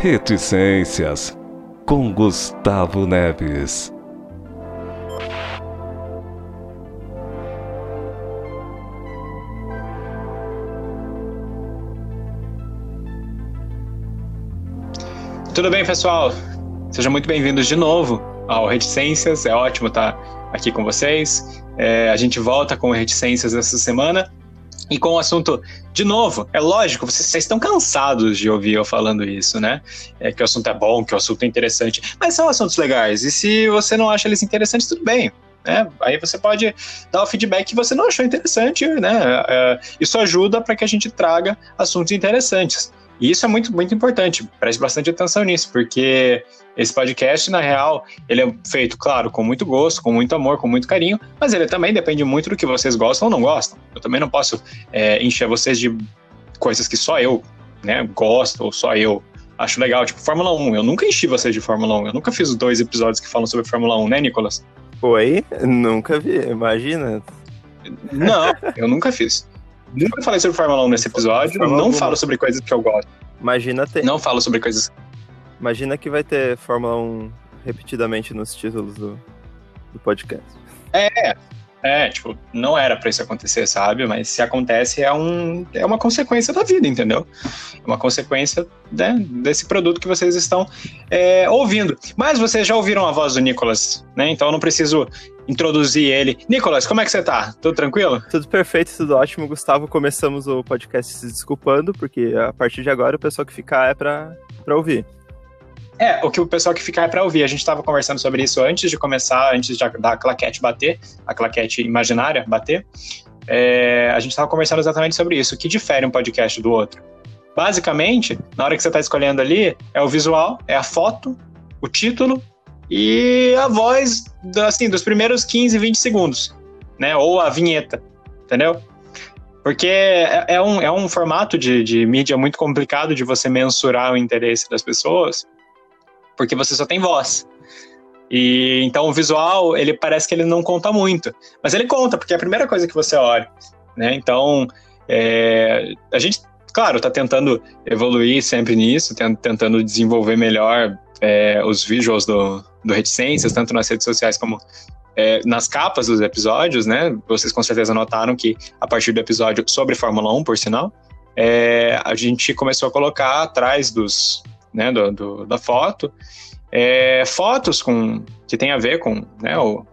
Reticências com Gustavo Neves. Tudo bem, pessoal? Sejam muito bem-vindos de novo ao Reticências. É ótimo estar aqui com vocês. É, a gente volta com Reticências essa semana e com o assunto, de novo, é lógico, vocês, vocês, estão cansados de ouvir eu falando isso, né? É que o assunto é bom, que o assunto é interessante, mas são assuntos legais. E se você não acha eles interessantes, tudo bem. Né? Aí você pode dar o feedback que você não achou interessante, né? É, isso ajuda para que a gente traga assuntos interessantes. E isso é muito, muito importante. Preste bastante atenção nisso, porque esse podcast, na real, ele é feito, claro, com muito gosto, com muito amor, com muito carinho, mas ele também depende muito do que vocês gostam ou não gostam. Eu também não posso é, encher vocês de coisas que só eu né, gosto ou só eu acho legal. Tipo, Fórmula 1. Eu nunca enchi vocês de Fórmula 1. Eu nunca fiz dois episódios que falam sobre Fórmula 1, né, Nicolas? Oi? Nunca vi, imagina. Não, eu nunca fiz. Nunca falei sobre Fórmula 1 nesse episódio. Fórmula não 1. falo sobre coisas que eu gosto. Imagina ter. Não falo sobre coisas. Imagina que vai ter Fórmula 1 repetidamente nos títulos do, do podcast. É, é, tipo, não era para isso acontecer, sabe? Mas se acontece, é, um, é uma consequência da vida, entendeu? É uma consequência né, desse produto que vocês estão é, ouvindo. Mas vocês já ouviram a voz do Nicolas, né? Então eu não preciso introduzir ele. Nicolas, como é que você tá? Tudo tranquilo? Tudo perfeito, tudo ótimo. Gustavo, começamos o podcast se desculpando, porque a partir de agora o pessoal que ficar é pra, pra ouvir. É, o que o pessoal que ficar é para ouvir. A gente estava conversando sobre isso antes de começar, antes de, da claquete bater, a claquete imaginária bater. É, a gente estava conversando exatamente sobre isso. O que difere um podcast do outro? Basicamente, na hora que você está escolhendo ali, é o visual, é a foto, o título e a voz, assim, dos primeiros 15, 20 segundos, né? Ou a vinheta, entendeu? Porque é, é um, é um formato de, de mídia muito complicado de você mensurar o interesse das pessoas porque você só tem voz. E então o visual, ele parece que ele não conta muito, mas ele conta, porque é a primeira coisa que você olha, né? Então, é, a gente, claro, está tentando evoluir sempre nisso, tentando desenvolver melhor é, os visuals do, do Reticências, tanto nas redes sociais como é, nas capas dos episódios, né? Vocês com certeza notaram que a partir do episódio sobre Fórmula 1, por sinal, é, a gente começou a colocar atrás dos, né, do, do da foto, é, fotos com, que tem a ver com né, o,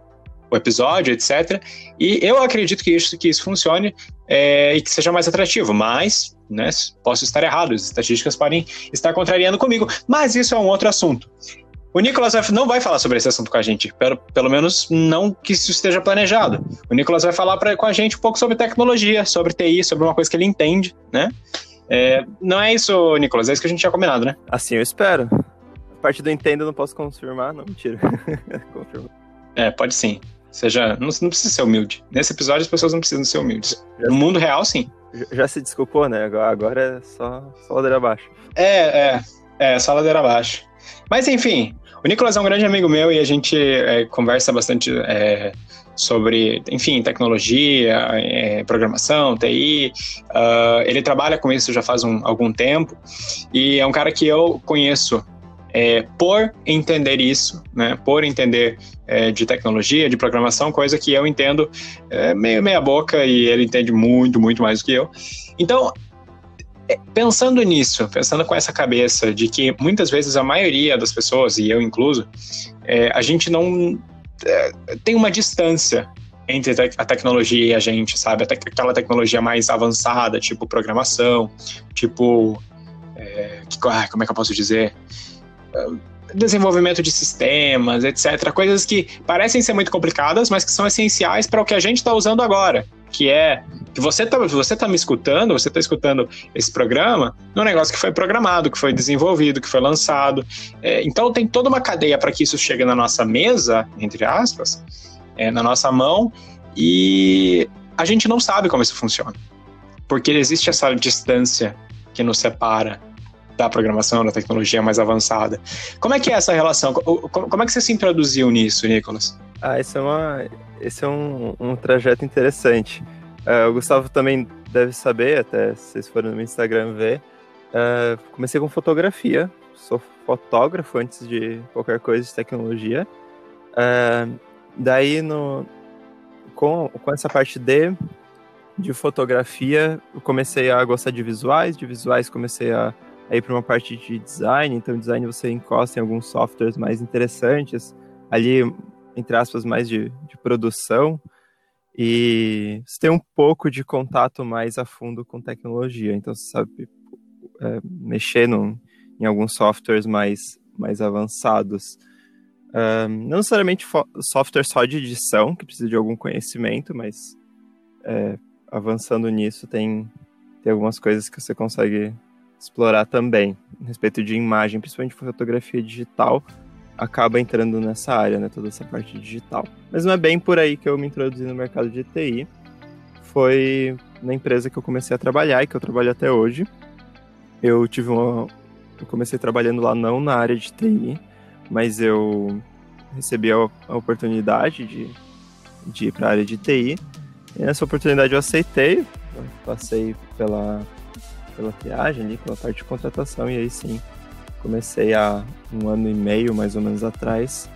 o, episódio, etc. E eu acredito que isso, que isso funcione é, e que seja mais atrativo, mas né, posso estar errado, as estatísticas podem estar contrariando comigo, mas isso é um outro assunto. O Nicolas não vai falar sobre esse assunto com a gente, pelo, pelo menos não que isso esteja planejado. O Nicolas vai falar pra, com a gente um pouco sobre tecnologia, sobre TI, sobre uma coisa que ele entende, né? É, não é isso, Nicolas, é isso que a gente tinha combinado, né? Assim eu espero. A parte do Entendo eu não posso confirmar, não, mentira. Confirma. É, pode sim. Seja, não, não precisa ser humilde. Nesse episódio as pessoas não precisam ser humildes. No mundo real, sim. Já, se desculpou, né? Agora, agora é só, só ladeira abaixo. É, é. É, só ladeira abaixo. Mas enfim, o Nicolas é um grande amigo meu e a gente é, conversa bastante é, sobre, enfim, tecnologia, é, programação, TI. Uh, ah, ele trabalha com isso já faz um, algum tempo e é um cara que eu conheço é, por entender isso, né, por entender é, de tecnologia, de programação, coisa que eu entendo é, meio meia boca e ele entende muito, muito mais do que eu. Então, pensando nisso, pensando com essa cabeça de que muitas vezes a maioria das pessoas, e eu incluso, é, a gente não é, tem uma distância entre a tecnologia e a gente, sabe? Aquela tecnologia mais avançada, tipo programação, tipo. É, que, como é que eu posso dizer? É, desenvolvimento de sistemas, etc. Coisas que parecem ser muito complicadas, mas que são essenciais para o que a gente está usando agora, que é que você está você tá me escutando, você está escutando esse programa num negócio que foi programado, que foi desenvolvido, que foi lançado. É, então tem toda uma cadeia para que isso chegue na nossa mesa, entre aspas, é, na nossa mão, e a gente não sabe como isso funciona. Porque existe essa distância que nos separa da programação, da tecnologia mais avançada. Como é que é essa relação? Como é que você se introduziu nisso, Nicolas? Ah, esse é, uma, esse é um, um trajeto interessante. Uh, o Gustavo também deve saber, até se vocês forem no meu Instagram ver. Uh, comecei com fotografia, sou fotógrafo antes de qualquer coisa de tecnologia. Uh, daí, no, com, com essa parte de, de fotografia, comecei a gostar de visuais. De visuais, comecei a, a ir para uma parte de design. Então, design você encosta em alguns softwares mais interessantes. Ali, entre aspas, mais de, de produção. E você tem um pouco de contato mais a fundo com tecnologia. Então, você sabe é, mexer num, em alguns softwares mais, mais avançados. Um, não necessariamente software só de edição, que precisa de algum conhecimento, mas é, avançando nisso tem, tem algumas coisas que você consegue explorar também. A respeito de imagem, principalmente fotografia digital, acaba entrando nessa área, né, toda essa parte digital. Mas não é bem por aí que eu me introduzi no mercado de TI. Foi na empresa que eu comecei a trabalhar e que eu trabalho até hoje. Eu tive uma, eu comecei trabalhando lá não na área de TI, mas eu recebi a, oportunidade de, de ir para a área de TI. E nessa oportunidade eu aceitei, eu passei pela, pela triagem ali, pela parte de contratação, e aí sim, comecei há um ano e meio, mais ou menos atrás,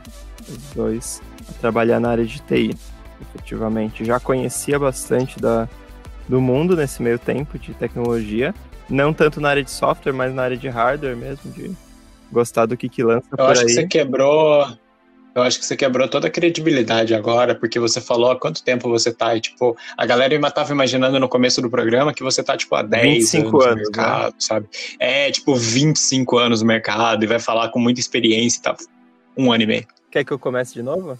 os dois, a trabalhar na área de TI. Efetivamente, já conhecia bastante da, do mundo nesse meio tempo de tecnologia, não tanto na área de software, mas na área de hardware mesmo, de gostar do que, que lança eu acho Que você quebrou. Eu acho que você quebrou toda a credibilidade agora, porque você falou há quanto tempo você tá. E, tipo, a galera estava imaginando no começo do programa que você tá, tipo, há 10 anos, anos no né? mercado, né? sabe? É, tipo, 25 anos no mercado e vai falar com muita experiência e tá um ano e meio. Quer que eu comece de novo?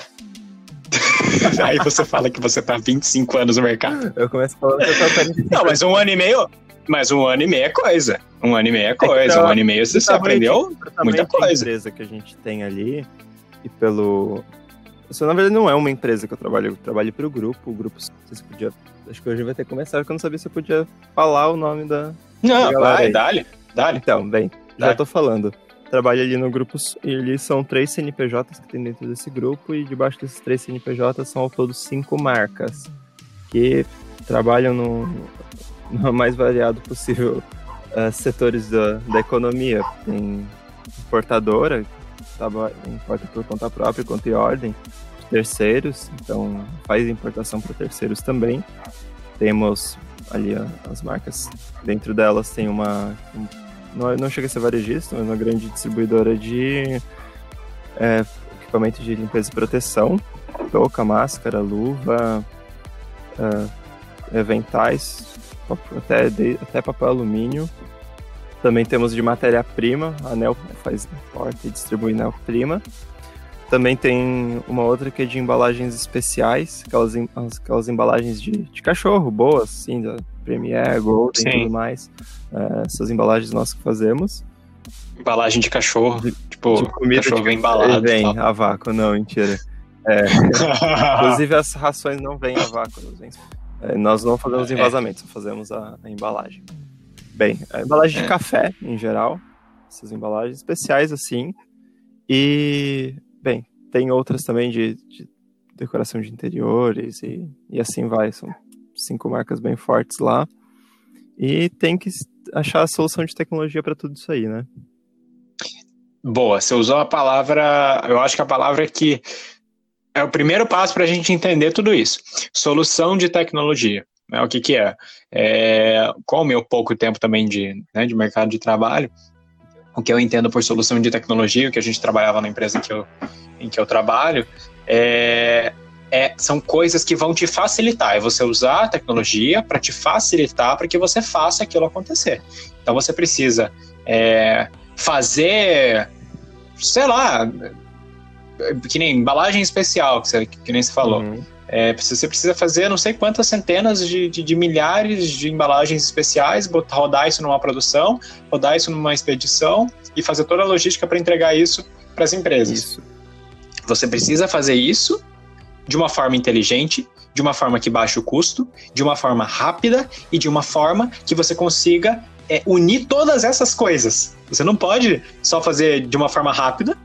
Aí você fala que você tá 25 anos no mercado. Eu começo falando que eu tô 45. Não, mas um ano e meio. Mas um ano e meio é coisa. Um ano e meio é coisa. É um ano e meio você, aprendeu muita coisa. A empresa que a gente tem ali e pelo. Isso na verdade não é uma empresa que eu trabalho, eu trabalho para o grupo. O grupo, você podia. Acho que hoje vai ter que começar, porque eu não sabia se eu podia falar o nome da. Não, vai, dale, dale. Então, bem, dale. já tô falando. Trabalho ali no grupo, e ali são três CNPJs que tem dentro desse grupo, e debaixo desses três CNPJs são ao todo cinco marcas que trabalham no, no mais variado possível uh, setores da, da economia. Tem importadora, que importa por conta própria, conta e ordem, terceiros, então faz importação para terceiros também. Temos ali as marcas, dentro delas tem uma. Não, não chega a ser varejista, mas uma grande distribuidora de é, equipamento de limpeza e proteção, touca, máscara, luva, uh, eventais, até, de, até papel alumínio. Também temos de matéria-prima, a Nel faz importa e distribui Nel-prima. Também tem uma outra que é de embalagens especiais, aquelas, aquelas embalagens de, de cachorro, boas, assim, da Premier, Golden e tudo mais. É, essas embalagens nós que fazemos. Embalagem de cachorro, de, tipo, de comida cachorro vem embalado. Vem a vácuo, não, mentira. É, inclusive as rações não vêm a vácuo, vêm é, nós não fazemos envasamento, é. só fazemos a, a, embalagem. Bem, a embalagem é. de café, em geral, essas embalagens especiais assim. E, bem, tem outras também de, de decoração de interiores e, e assim vai. São cinco marcas bem fortes lá. E tem que achar a solução de tecnologia para tudo isso aí, né? Boa, você usou a palavra. Eu acho que a palavra que é o primeiro passo para a gente entender tudo isso. Solução de tecnologia. Né? O que, que é? é? Com o meu pouco tempo também de, né, de mercado de trabalho, o que eu entendo por solução de tecnologia, o que a gente trabalhava na empresa que eu, em que eu trabalho, é, é, são coisas que vão te facilitar. É você usar a tecnologia para te facilitar para que você faça aquilo acontecer. Então você precisa é, fazer, sei lá, que nem embalagem especial, que, você, que nem você falou. Uhum. É, você precisa fazer não sei quantas centenas de, de, de, milhares de embalagens especiais, botar, rodar isso numa produção, rodar isso numa expedição e fazer toda a logística para entregar isso para as empresas. Isso. Você precisa fazer isso de uma forma inteligente, de uma forma que baixe o custo, de uma forma rápida e de uma forma que você consiga é, unir todas essas coisas. Você não pode só fazer de uma forma rápida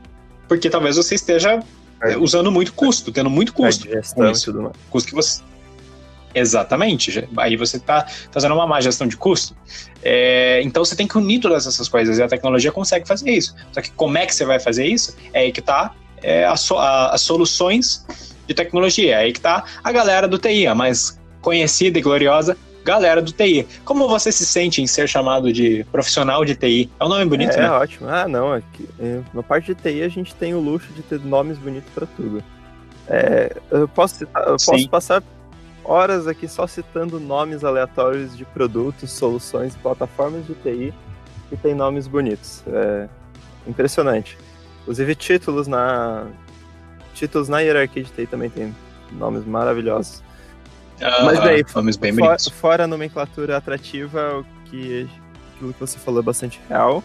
porque talvez você esteja é, usando muito custo, tendo muito custo. Com isso. Tudo mais. Custo que você. Exatamente. Aí você está fazendo uma má gestão de custo. É, então você tem que unir todas essas coisas e a tecnologia consegue fazer isso. Só que como é que você vai fazer isso? É aí que está é, as soluções de tecnologia. É aí que está a galera do TI, a mais conhecida e gloriosa galera do TI. Como você se sente em ser chamado de profissional de TI? É um nome bonito, é, né? É ótimo. Ah, não. Aqui, é, na parte de TI a gente tem o luxo de ter nomes bonitos para tudo. É, eu posso, citar, eu posso passar horas aqui só citando nomes aleatórios de produtos, soluções, plataformas de TI que tem nomes bonitos. É impressionante. Inclusive títulos na títulos na hierarquia de TI também tem nomes maravilhosos. Ah, Mas daí, nomes bem for, fora a nomenclatura atrativa, o que aquilo que você falou é bastante real.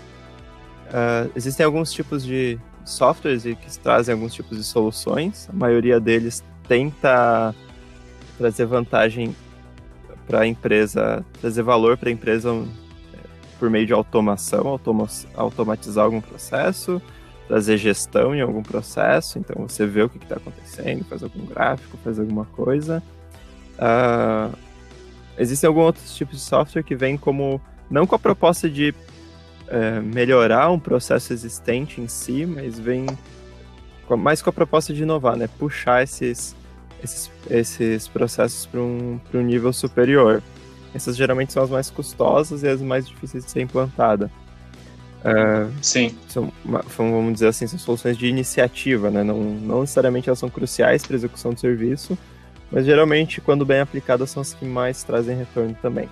Uh, existem alguns tipos de softwares que trazem alguns tipos de soluções. A maioria deles tenta trazer vantagem para a empresa, trazer valor para a empresa é, por meio de automação, automa automatizar algum processo, trazer gestão em algum processo. Então você vê o que está acontecendo, faz algum gráfico, faz alguma coisa. Uh, existem alguns outros tipos de software que vêm como não com a proposta de é, melhorar um processo existente em si, mas vem mais com a proposta de inovar, né? Puxar esses esses, esses processos para um, um nível superior. Essas geralmente são as mais custosas e as mais difíceis de ser implantada. Uh, Sim. São, vamos dizer assim, são soluções de iniciativa, né? Não, não necessariamente elas são cruciais para a execução do serviço, mas geralmente, quando bem aplicadas, são as que mais trazem retorno também.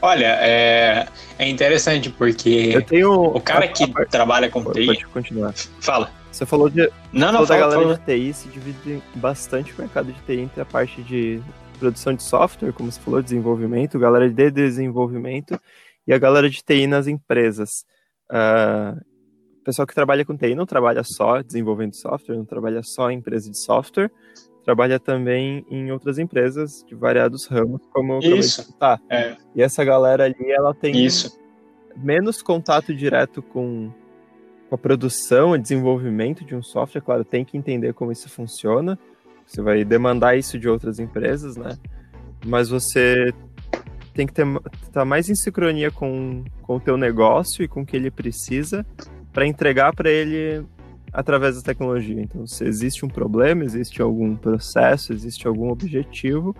Olha, é, é interessante porque tenho... o cara que trabalha com TI. Pode continuar. Fala. Você falou de. Não, não, toda fala, a galera fala. de TI se divide bastante o mercado de TI entre a parte de produção de software, como você falou, desenvolvimento, galera de desenvolvimento e a galera de TI nas empresas. Uh, o pessoal que trabalha com TI não trabalha só desenvolvendo software, não trabalha só em empresa de software, trabalha também em outras empresas de variados ramos, como Isso. Tá. É. E essa galera ali, ela tem Isso. menos contato direto com com a produção e desenvolvimento de um software, claro, tem que entender como isso funciona. Você vai demandar isso de outras empresas, né? Mas você tem que estar tá mais em sincronia com, com o teu negócio e com o que ele precisa para entregar para ele através da tecnologia. Então, se existe um problema, existe algum processo, existe algum objetivo,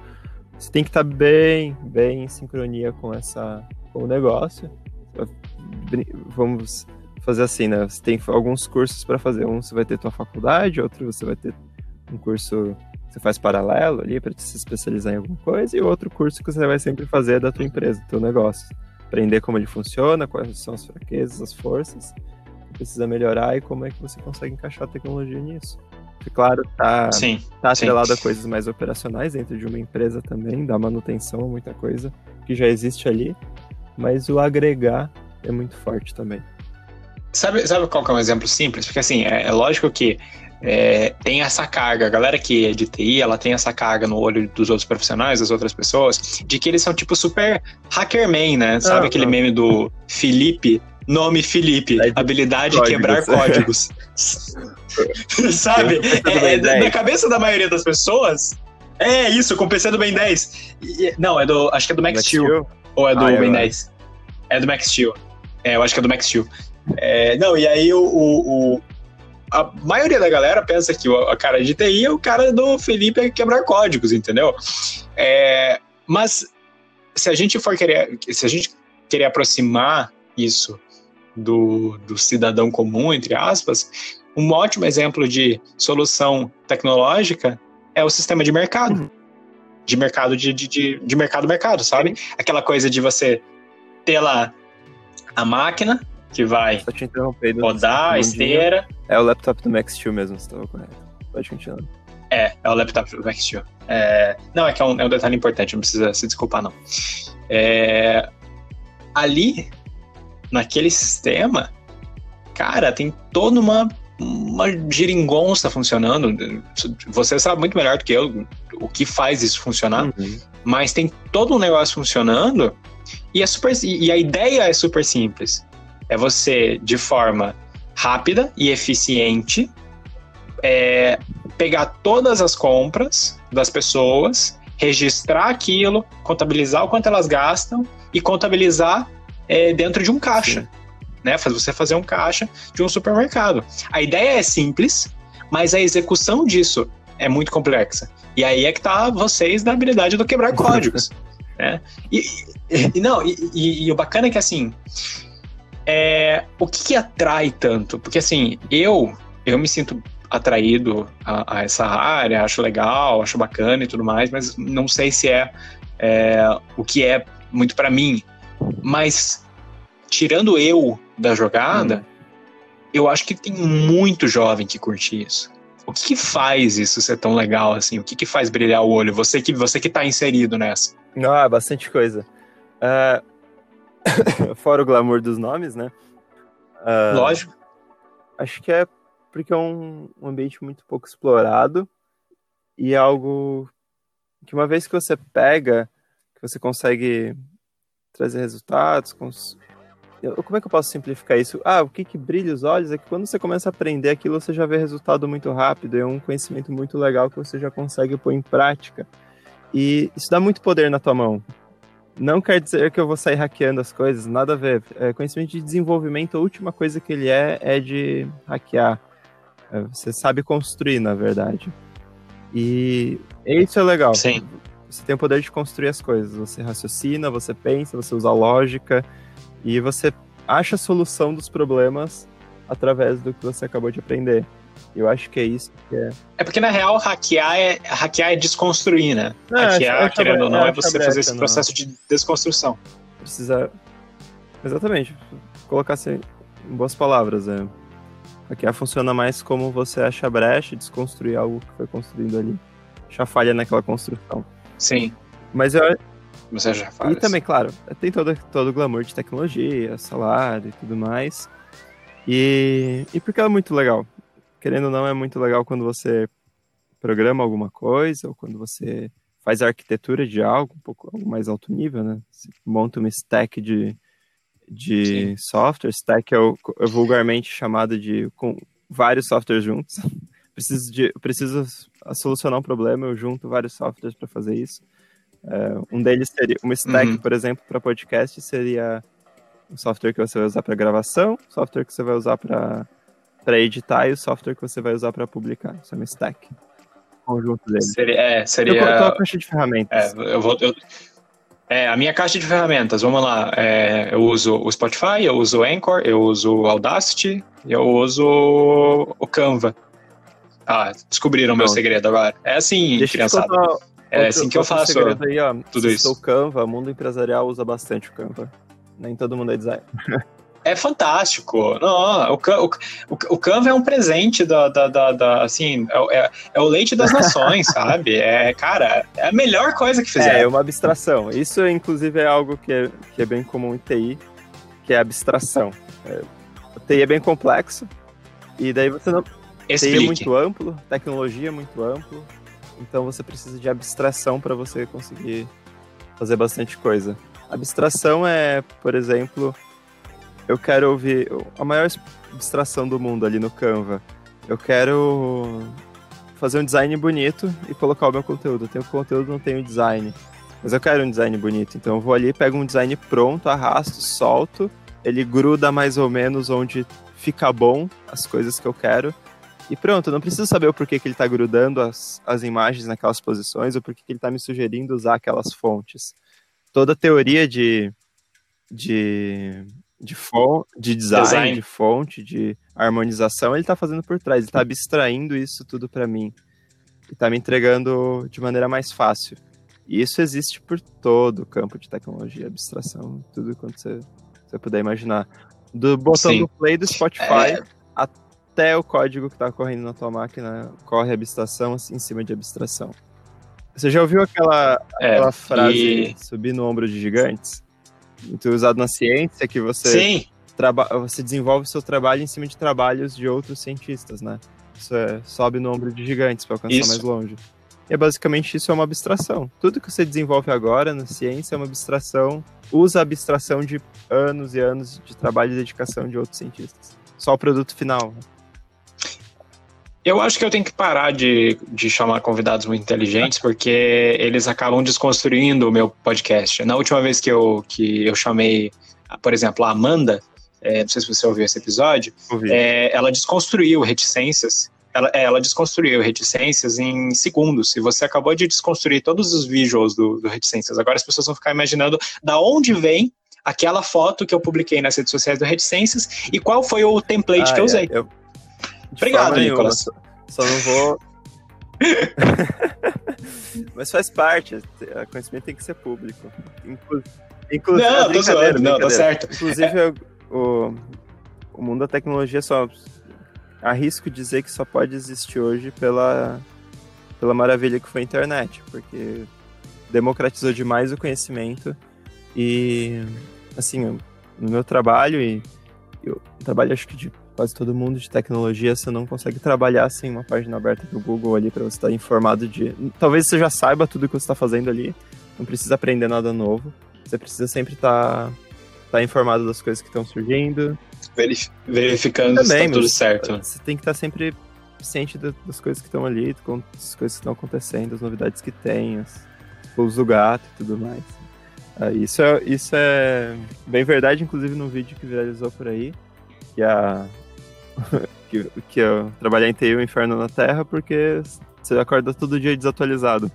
você tem que estar tá bem, bem em sincronia com essa com o negócio. Vamos fazer assim, né? Você tem alguns cursos para fazer. Um você vai ter tua faculdade, outro você vai ter um curso que você faz paralelo ali para se especializar em alguma coisa, e outro curso que você vai sempre fazer da tua empresa, do teu negócio. Aprender como ele funciona, quais são as fraquezas, as forças, precisa melhorar e como é que você consegue encaixar a tecnologia nisso. E, claro, tá, sim, tá atrelado sim. a coisas mais operacionais dentro de uma empresa também, dá manutenção muita coisa que já existe ali, mas o agregar é muito forte também. Sabe, sabe qual que é um exemplo simples? Porque assim, é, é lógico que é, tem essa carga, a galera que é de TI, ela tem essa carga no olho dos outros profissionais, das outras pessoas, de que eles são tipo super hackerman, né? Sabe aquele meme do Felipe? Nome Felipe, é habilidade de quebrar códigos. Sabe? É, é, na cabeça da maioria das pessoas, é isso, com o PC do Ben 10. E, não, é do. Acho que é do Max, Max Steel. Steel. Ou é do ah, Ben 10? É do Max Steel. É, eu acho que é do Max Steel. É, não, e aí o, o, a maioria da galera pensa que o a cara de TI é o cara do Felipe quebrar códigos, entendeu? É, mas se a gente for querer, se a gente querer aproximar isso do, do cidadão comum, entre aspas, um ótimo exemplo de solução tecnológica é o sistema de mercado. Uhum. De mercado de, de, de, mercado mercado, sabe? Aquela coisa de você ter lá a máquina, que vai rodar a esteira. É o laptop do Max Steel mesmo, se estava correto. Pode continuar. É, é o laptop do Max Steel. É, não, é que é um, é um, detalhe importante, não precisa se desculpar, não. É, ali, naquele sistema, cara, tem toda uma, uma geringonça funcionando. Você sabe muito melhor do que eu o que faz isso funcionar, uhum. mas tem todo um negócio funcionando e, é super, e a ideia é super simples é você, de forma rápida e eficiente, é, pegar todas as compras das pessoas, registrar aquilo, contabilizar o quanto elas gastam e contabilizar é, dentro de um caixa. Sim. Né, você fazer um caixa de um supermercado. A ideia é simples, mas a execução disso é muito complexa. E aí é que tá vocês da habilidade do quebrar códigos. né? E, e, não, e, e, e, o bacana é que assim. É, o que, que atrai tanto? Porque assim, eu eu me sinto atraído a, a, essa área, acho legal, acho bacana e tudo mais, mas não sei se é, é o que é muito para mim. Mas tirando eu da jogada, hum. eu acho que tem muito jovem que curte isso. O que, que, faz isso ser tão legal assim? O que, que faz brilhar o olho? Você que você que tá inserido nessa? Ah, bastante coisa. Uh... Fora o glamour dos nomes, né? Uh... Lógico. Acho que é porque é um, um ambiente muito pouco explorado e é algo que uma vez que você pega, que você consegue trazer resultados, cons... como é que eu posso simplificar isso? Ah, o que, que brilha os olhos é que quando você começa a aprender aquilo, você já vê resultado muito rápido, é um conhecimento muito legal que você já consegue pôr em prática. E isso dá muito poder na tua mão. Não quer dizer que eu vou sair hackeando as coisas, nada a ver. É, conhecimento de desenvolvimento, a última coisa que ele é é de hackear. É, você sabe construir, na verdade. E isso é legal. Sim. Você tem o poder de construir as coisas. Você raciocina, você pensa, você usa lógica e você acha a solução dos problemas através do que você acabou de aprender. Eu acho que é isso que é. É porque, na real, hackear é, hackear é desconstruir, né? É, hackear, é, querendo ou não, é, você fazer esse processo não. de desconstrução. Precisa. Exatamente. Colocar assim, em boas palavras. É. Hackear funciona mais como você acha brecha e desconstruir algo que foi construído ali. Achar falha naquela construção. Sim. Mas eu. Você já faz. E também, claro, tem todo, todo o glamour de tecnologia, salário e tudo mais. E, e porque ela é muito legal. Querendo ou não, é muito legal quando você programa alguma coisa, ou quando você faz a arquitetura de algo, um pouco algo mais alto nível, né? Você monta uma stack de, de software. Stack é, o, é vulgarmente chamado de com vários softwares juntos. preciso, de, preciso solucionar um problema, eu junto vários softwares para fazer isso. É, um deles seria uma stack, uhum. por exemplo, para podcast seria o software que você vai usar para gravação, software que você vai usar para para editar e o software que você vai usar para publicar. Isso é uma stack. Conjunto deles. Seria, é, seria. Eu, eu, a caixa de ferramentas. É, eu vou, eu, é, a minha caixa de ferramentas, vamos lá. É, eu uso o Spotify, eu uso o Anchor, eu uso o Audacity, eu uso o Canva. Ah, descobriram o meu segredo agora. É assim, Deixa criançada. É assim que eu faço aí, ó, tudo isso. O Canva, o mundo empresarial usa bastante o Canva. Nem todo mundo é designer. é fantástico. Não, o, o, o, Canva é um presente da, da, da, da assim, é, é, é, o leite das nações, sabe? É, cara, é a melhor coisa que fizeram. É, é uma abstração. Isso, inclusive, é algo que é, que é bem comum em TI, que é abstração. É, o TI é bem complexo, e daí você não... Explique. É muito amplo, tecnologia é muito amplo, então você precisa de abstração para você conseguir fazer bastante coisa. Abstração é, por exemplo, eu quero ouvir a maior abstração do mundo ali no Canva. Eu quero fazer um design bonito e colocar o meu conteúdo. Eu tenho conteúdo, não tenho design. Mas eu quero um design bonito. Então eu vou ali, pego um design pronto, arrasto, solto. Ele gruda mais ou menos onde fica bom as coisas que eu quero. E pronto, eu não preciso saber o porquê que ele está grudando as, as imagens naquelas posições ou porquê que ele está me sugerindo usar aquelas fontes. Toda a teoria de, de de, font, de design, design, de fonte, de harmonização, ele está fazendo por trás, ele está abstraindo isso tudo para mim e está me entregando de maneira mais fácil. E isso existe por todo o campo de tecnologia, abstração, tudo quanto você, você puder imaginar. Do botão Sim. do play do Spotify é... até o código que está correndo na tua máquina, corre abstração em cima de abstração. Você já ouviu aquela, é, aquela frase e... subir no ombro de gigantes? muito usado na ciência, que você, Sim. você desenvolve seu trabalho em cima de trabalhos de outros cientistas, né? Isso é, sobe no ombro de gigantes para alcançar isso. mais longe. E é basicamente isso é uma abstração. Tudo que você desenvolve agora na ciência é uma abstração, usa a abstração de anos e anos de trabalho e dedicação de outros cientistas. Só o produto final. Eu acho que eu tenho que parar de, de chamar convidados muito inteligentes, porque eles acabam desconstruindo o meu podcast. Na última vez que eu, que eu chamei, por exemplo, a Amanda, é, não sei se você ouviu esse episódio, é, ela desconstruiu reticências. Ela, é, ela, desconstruiu reticências em segundos. E você acabou de desconstruir todos os visuals do, do reticências. Agora as pessoas vão ficar imaginando da onde vem aquela foto que eu publiquei nas redes sociais do Reticências e qual foi o template ah, que eu usei. É, eu Obrigado, Nicolas. Só, não vou. Mas faz parte, o conhecimento tem que ser público. Inclu... Não, tô zoando, não, tá certo. Inclusive, é. o, o mundo da tecnologia só. Arrisco dizer que só pode existir hoje pela, pela maravilha que foi a internet, porque democratizou demais o conhecimento e, assim, no meu trabalho, e eu trabalho acho que de quase todo mundo de tecnologia, você não consegue trabalhar sem uma página aberta do Google ali para você estar informado de. Talvez você já saiba tudo que você está fazendo ali, não precisa aprender nada novo. Você precisa sempre estar tá, tá informado das coisas que estão surgindo. Verif verificando Também, se está tudo certo. Você tem que estar tá sempre ciente das coisas que estão ali, das coisas que estão acontecendo, as novidades que tem, os pulos do gato e tudo mais. Ah, isso, é, isso é bem verdade, inclusive no vídeo que viralizou por aí, que a, que, que eu trabalhar em TI o inferno na Terra porque você acorda todo dia desatualizado.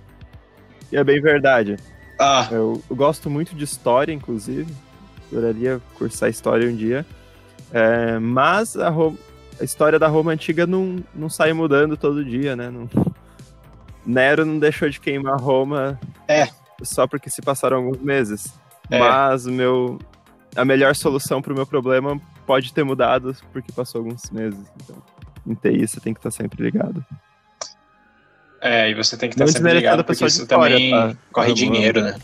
E é bem verdade. Ah. Eu, eu gosto muito de história, inclusive. Adoraria cursar história um dia. É, mas a, a, história da Roma antiga não, não sai mudando todo dia, né? Não... Nero não deixou de queimar Roma é. só porque se passaram alguns meses. É. Mas meu, a melhor solução para o meu problema pode ter mudado porque passou alguns meses. Então, em TI você tem que estar sempre ligado. É, e você tem que estar sempre ligado porque isso também tá, corre tá dinheiro, né?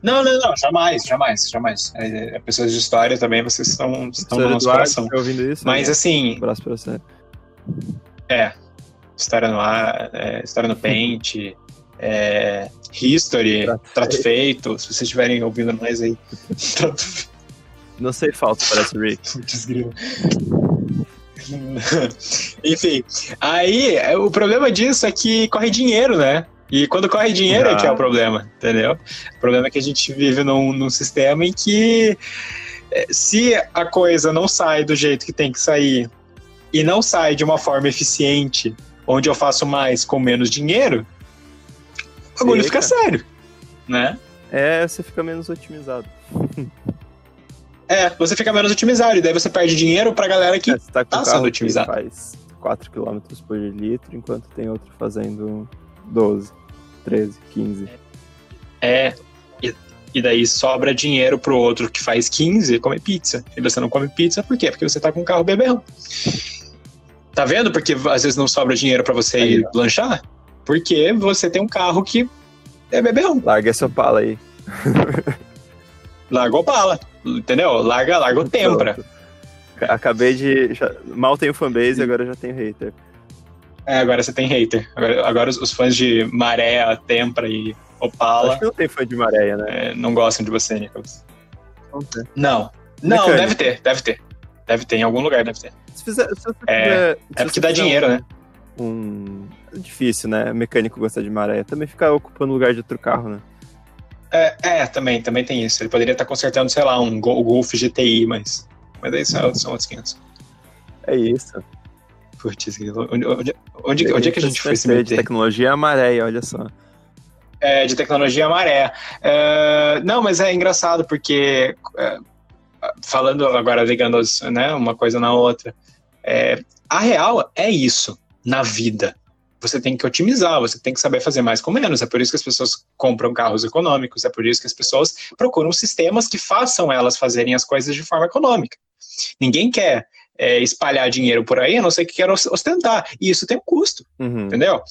Não, não, não, jamais, jamais, jamais. É, é, pessoas de história também, vocês estão, estão no nosso coração. Tá ouvindo isso? Mas né? assim. Um abraço pra você. É. História no ar, é, história no Paint, é, History, trato, feito. feito. Se vocês estiverem ouvindo nós aí, trato feito. Não sei falso, parece Rick. Enfim, aí o problema disso é que corre dinheiro, né? E quando corre dinheiro é que é o problema, entendeu? O problema é que a gente vive num, num sistema em que é, se a coisa não sai do jeito que tem que sair e não sai de uma forma eficiente, onde eu faço mais com menos dinheiro, o bagulho fica sério, né? É, você fica menos otimizado. É, você fica menos otimizado, e daí você perde dinheiro pra galera que é, tá, tá sendo otimizada. faz 4 km por litro, enquanto tem outro fazendo 12, 13, 15. É, e, e daí sobra dinheiro pro outro que faz 15 comer pizza. E você não come pizza por quê? Porque você tá com um carro beberrão. Tá vendo? Porque às vezes não sobra dinheiro para você aí, ir lanchar? Porque você tem um carro que é beberrão. Larga essa pala aí. Largou bala, entendeu? Larga, larga o tempra. Acabei de. Já, mal tenho fanbase, agora já tenho hater. É, agora você tem hater. Agora, agora os, os, fãs de Maré, Tempra e Opala. Acho que não tem fã de Maré, né? É, não gostam de você, Nicolas. Não. Não, Mecânico. deve ter, deve ter. Deve ter, em algum lugar deve ter. Se fizer, se é, é porque dá dinheiro, um, né? Um. É difícil, né? Mecânico gostar de maré. Também ficar ocupando lugar de outro carro, né? É, é, também, também tem isso. Ele poderia estar consertando, sei lá, um Golf GTI, mas. Mas aí são, são outros 500. É isso. Putz, onde, onde, onde, onde é que a gente foi se meter? De tecnologia maré, olha só. É, de tecnologia maré. É, não, mas é engraçado porque, é, falando agora, ligando né, uma coisa na outra, é, a real é isso na vida você tem que otimizar, você tem que saber fazer mais com menos. É por isso que as pessoas compram carros econômicos, é por isso que as pessoas procuram sistemas que façam elas fazerem as coisas de forma econômica. Ninguém quer é, espalhar dinheiro por aí, a não ser que queira ostentar. E isso tem um custo, uhum. entendeu?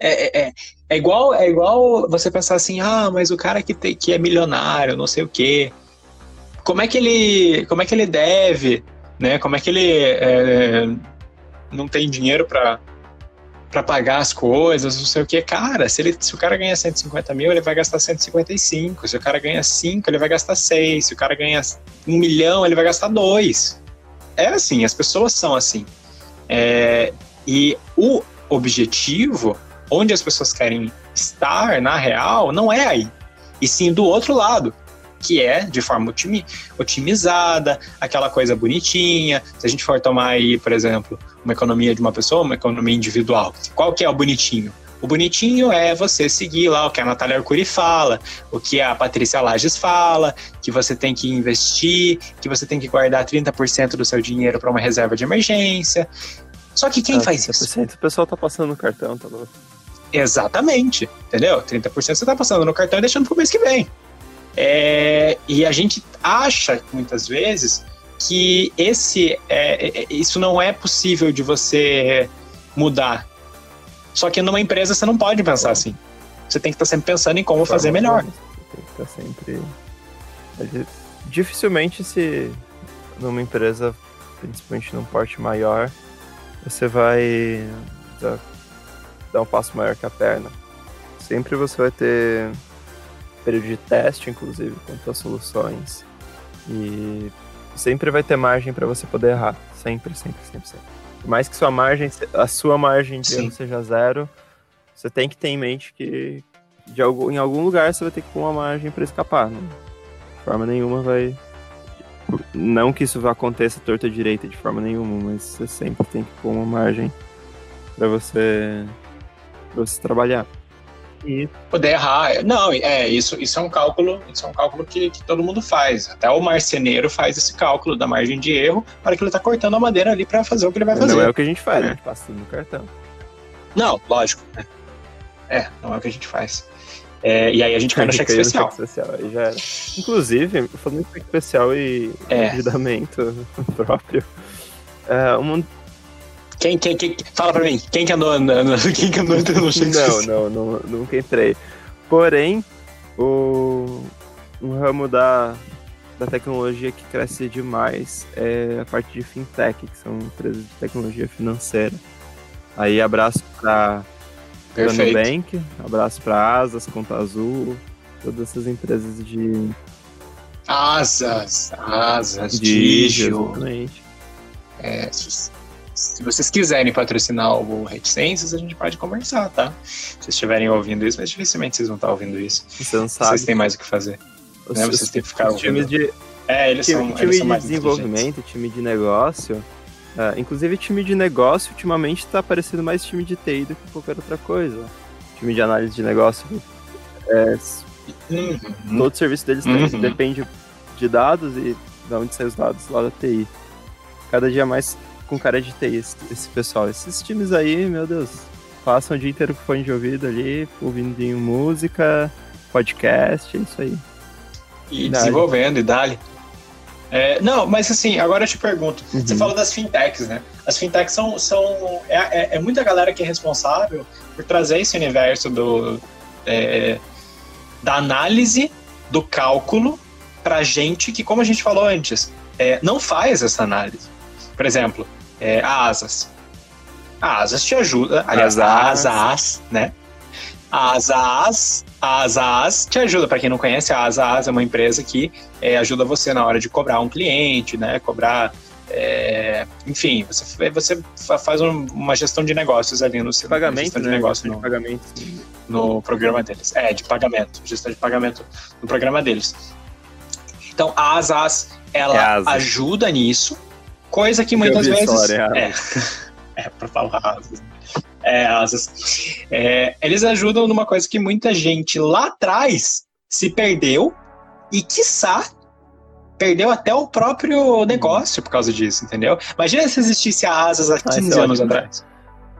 É, é, é, é, igual, é igual você pensar assim, ah, mas o cara que, tem, que é milionário, não sei o quê, como é que ele, como é que ele deve, né? Como é que ele é, não tem dinheiro para para pagar as coisas, não sei o que. Cara, se, ele, se o cara ganha 150 mil, ele vai gastar 155. Se o cara ganha 5, ele vai gastar 6. Se o cara ganha 1 milhão, ele vai gastar 2. É assim, as pessoas são assim. É, E o objetivo, onde as pessoas querem estar, na real, não é aí. E sim do outro lado, que é de forma otimi otimizada, aquela coisa bonitinha. Se a gente for tomar aí, por exemplo, uma economia de uma pessoa, uma economia individual, qual que é o bonitinho? O bonitinho é você seguir lá o que a Natália Arcuri fala, o que a Patrícia Lages fala, que você tem que investir, que você tem que guardar 30% do seu dinheiro para uma reserva de emergência. Só que quem Ah, faz isso? 30%. O pessoal tá passando no cartão, tá louco. Exatamente, entendeu? 30% você está passando no cartão e deixando pro mês que vem. É, e a gente acha, muitas vezes, que esse é, é- isso não é possível de você mudar. Só que numa empresa você não pode pensar assim. Você tem que estar sempre pensando em como fazer melhor. Você tem que estar sempre. Ele- Dificilmente, se numa empresa, principalmente num porte maior, você vai dar um passo maior que a perna. Sempre você vai ter período de teste, inclusive, quanto às soluções. E sempre vai ter margem para você poder errar. Sempre, sempre, sempre, sempre. Por mais que sua margem, a sua margem de erro seja zero, você tem que ter em mente que de algum, em algum lugar você vai ter que pôr uma margem para escapar. Né? De forma nenhuma vai. Não que isso aconteça torta direita de forma nenhuma, mas você sempre tem que pôr uma margem para você, pra você trabalhar. E Poder errar. Não, é, isso, isso é um cálculo, isso é um cálculo que, que todo mundo faz. Até o marceneiro faz esse cálculo da margem de erro para que ele está cortando a madeira ali para fazer o que ele vai fazer. não é o que a gente faz, É. a gente passa tudo no cartão. Não, lógico. né? É, não é o que a gente faz. É, e aí a gente cai no cheque especial. cheque especial, aí já era. Inclusive, falando em cheque especial e É. endividamento próprio, é, um, Quem, quem, quem, fala pra mim, quem que andou andando, quem que andou entrando no Não, não, não, nunca entrei. Porém, o um ramo da, da tecnologia que cresce demais é a parte de fintech, que são empresas de tecnologia financeira. Aí abraço para Perfeito. Nubank, abraço para Asas, Conta Azul, todas essas empresas de Asas, asas, Digio. exatamente. É, se, vocês quiserem patrocinar o Reticências, a gente pode conversar, tá? Se vocês estiverem ouvindo isso, mas dificilmente vocês vão estar ouvindo isso. Você não sabe. Vocês têm mais o que fazer. os, né, vocês têm que ficar ouvindo. de, É, eles time, são, time eles são de mais inteligentes. desenvolvimento, time de negócio. ah, inclusive, time de negócio ultimamente está parecendo mais time de TI do que qualquer outra coisa. Time de análise de negócio. É, Uhum. todo o serviço deles Uhum. depende de dados e de onde saem os dados lá da TI. Cada dia mais com cara de TI esse, esse pessoal. Esses times aí, meu Deus, passam o dia inteiro com fone de ouvido ali, ouvindo música, podcast, é isso aí. E desenvolvendo e dali. É, não, mas assim, agora eu te pergunto. Você Uhum. falou das fintechs, né? As fintechs são. são é, é- é muita galera que é responsável por trazer esse universo do, é, da análise, do cálculo, pra gente que, como a gente falou antes, é, não faz essa análise. Por exemplo, é, a Asas. A Asas te ajuda. Aliás, a Asas. Asas, né? A Asas, a Asas te ajuda. Para quem não conhece, a Asas é uma empresa que é, ajuda você na hora de cobrar um cliente, né? Cobrar. é, enfim, você, você fa- faz um- uma gestão de negócios ali no seu Pagamento, gestão de né? negócio de no, pagamento. no programa deles. É, de pagamento, gestão de pagamento no programa deles. Então, a Asas, ela É a Asas. ajuda nisso, coisa que muitas vezes. falar, é é, pra falar Asas. É, Asas. É, eles ajudam numa coisa que muita gente lá atrás se perdeu e, quiçá, perdeu até o próprio negócio por causa disso, entendeu? Imagina se existisse a Asas há isso 15 é anos ótimo. atrás.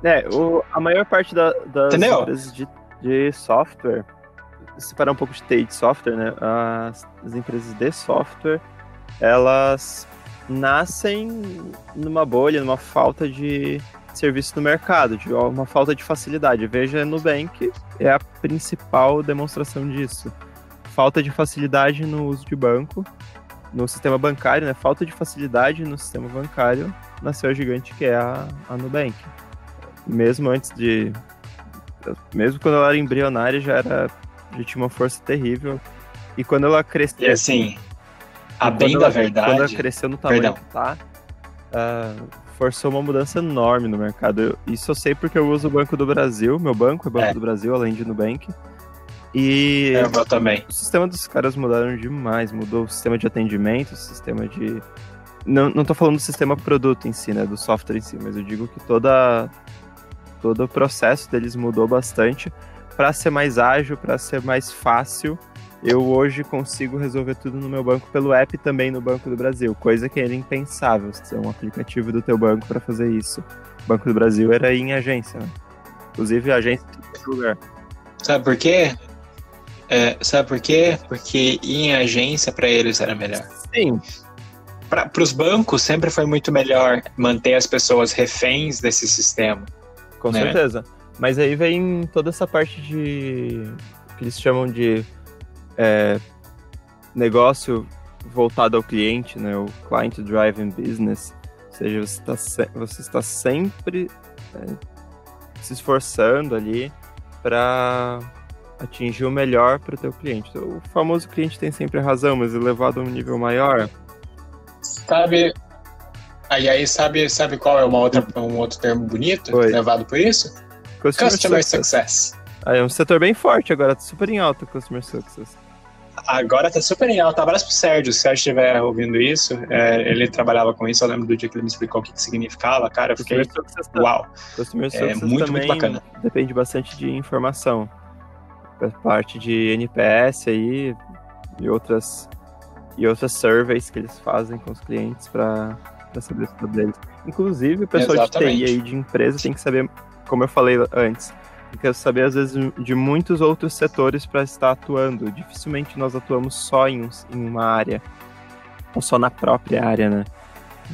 É, o, a maior parte da- das Entendeu? empresas de, de software, separar um pouco de TI de software, né? As, as empresas de software, elas nascem numa bolha, numa falta de serviço no mercado, de uma falta de facilidade. Veja, Nubank é a principal demonstração disso. Falta de facilidade no uso de banco, no sistema bancário, né? Falta de facilidade no sistema bancário, nasceu a gigante que é a, a Nubank mesmo antes de. Mesmo quando ela era embrionária, já era. Já tinha uma força terrível. E quando ela cresceu. E assim, a e bem da ela- Quando ela verdade. cresceu no tamanho Perdão. que tá, uh, forçou uma mudança enorme no mercado. Isso eu sei porque eu uso o Banco do Brasil, meu banco é Banco é. do Brasil, além de Nubank. E é, eu também. o sistema dos caras mudaram demais, mudou o sistema de atendimento, o sistema de não, não tô falando do sistema produto em si, né, do software em si, mas eu digo que toda todo o processo deles mudou bastante para ser mais ágil, para ser mais fácil. Eu hoje consigo resolver tudo no meu banco pelo app também no Banco do Brasil, coisa que era impensável, ter um aplicativo do teu banco para fazer isso. O Banco do Brasil era em agência, né? inclusive agência em lugar. Sabe por quê? É, sabe por quê? Porque em agência para eles era melhor. Sim, para os bancos sempre foi muito melhor manter as pessoas reféns desse sistema. Com né? certeza. Mas aí vem toda essa parte de. que eles chamam de é, negócio voltado ao cliente, né? O Client Driven Business. Ou seja, você está, se... você está sempre é, se esforçando ali para atingir o melhor para o teu cliente. O famoso cliente tem sempre razão, mas elevado a um nível maior, Sabe. Aí, aí sabe, sabe qual é uma outra, um outro termo bonito Oi. levado por isso? Customer, Customer success. success. Aí é um setor bem forte agora, super em alta Customer Success. Agora tá super em alta. Abraço pro Sérgio. Se o Sérgio estiver ouvindo isso, é, ele trabalhava com isso. Eu lembro do dia que ele me explicou o que, que significava. Cara, eu fiquei. Tá- uau! É muito, muito bacana. Depende bastante de informação. Parte de NPS aí e outras e outras surveys que eles fazem com os clientes para saber sobre deles. Inclusive, o pessoal Exatamente. de TI aí de empresa tem que saber, como eu falei antes, tem que saber às vezes de muitos outros setores para estar atuando. Dificilmente nós atuamos só em, em uma área, ou só na própria área, né?